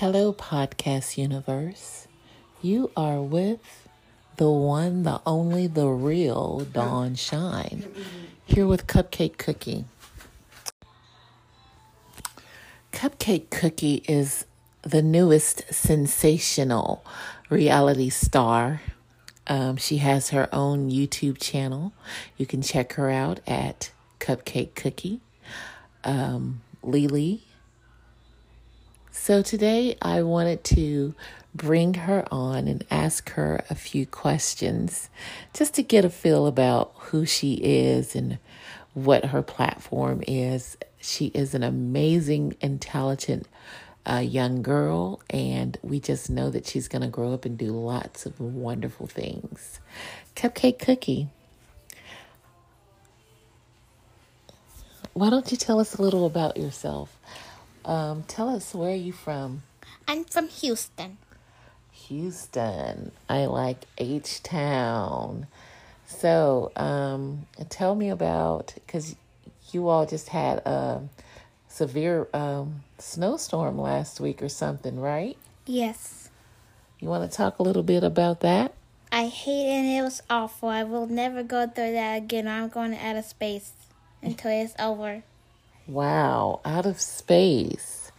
Hello, Podcast Universe. You are with the one, the only, the real Dawn Shine. Here with Cupcake Cookie. Cupcake Cookie is the newest sensational reality star. Um, she has her own YouTube channel. You can check her out at Cupcake Cookie. Um, Lily. So today I wanted to bring her on and ask her a few questions just to get a feel about who she is and what her platform is. She is an amazing, intelligent uh, young girl, and we just know that she's going to grow up and do lots of wonderful things. Cupcake Cookie. Why don't you tell us a little about yourself? Um, tell us where are you from? I'm from Houston. Houston. I like H Town. So, um, tell me about because you all just had a severe um, snowstorm last week or something, right? Yes. You want to talk a little bit about that? I hate it and it was awful. I will never go through that again. I'm going to outer space until it's over. Wow, out of space.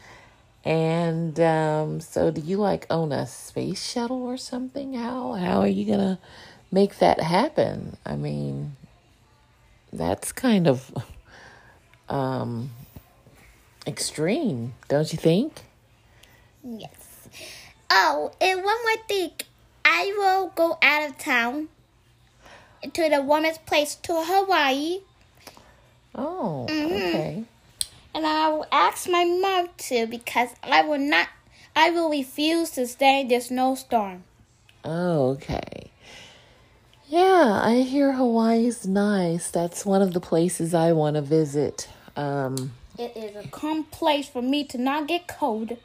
And um, so, do you like own a space shuttle or something? How how are you gonna make that happen? I mean, that's kind of um, extreme, don't you think? Yes. Oh, and one more thing. I will go out of town to the warmest place to Hawaii. Oh, Mm-hmm. okay. And I will ask my mom to because I will not I will refuse to stay in the snowstorm. Oh, okay. Yeah, I hear Hawaii's nice. That's one of the places I want to visit. Um, It is a calm place for me to not get cold.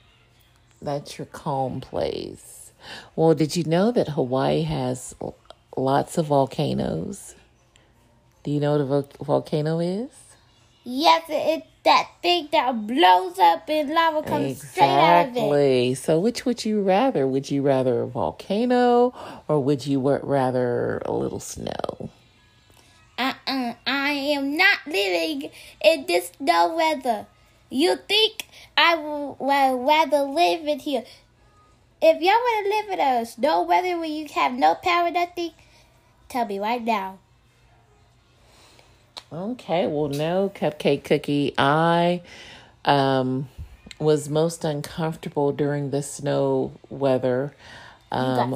That's your calm place. Well, did you know that Hawaii has lots of volcanoes? Do you know what a vo- volcano is? Yes, it, it that thing that blows up and lava comes straight out of it. Exactly. So, which would you rather? Would you rather a volcano or would you rather a little snow? Uh-uh, I am not living in this snow weather. You think I would would rather live in here? If y'all want to live in a snow weather where you have no power, nothing, tell me right now. Okay, well, no, Cupcake Cookie. I um, was most uncomfortable during the snow weather. Um.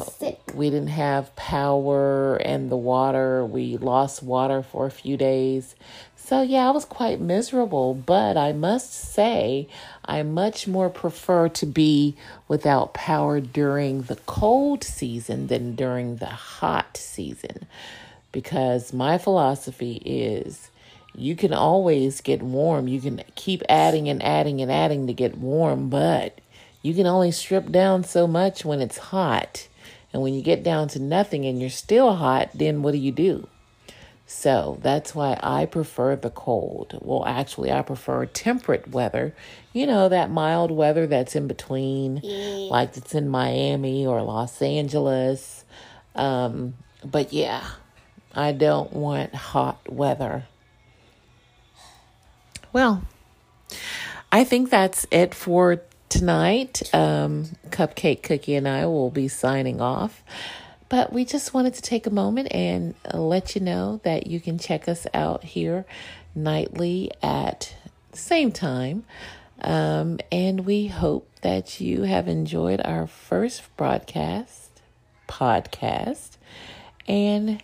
We didn't have power and the water. We lost water for a few days. So, yeah, I was quite miserable. But I must say, I much more prefer to be without power during the cold season than during the hot season because my philosophy is you can always get warm. You can keep adding and adding and adding to get warm, but you can only strip down so much when it's hot. And when you get down to nothing and you're still hot, then what do you do? So that's why I prefer the cold. Well, actually, I prefer temperate weather. You know, that mild weather that's in between, like it's in Miami or Los Angeles. Um, but yeah, I don't want hot weather. Well, I think that's it for tonight. Um, Cupcake Cookie and I will be signing off. But we just wanted to take a moment and let you know that you can check us out here nightly at the same time. Um, and we hope that you have enjoyed our first broadcast, podcast, and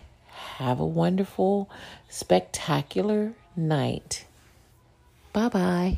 have a wonderful, spectacular night. Bye bye.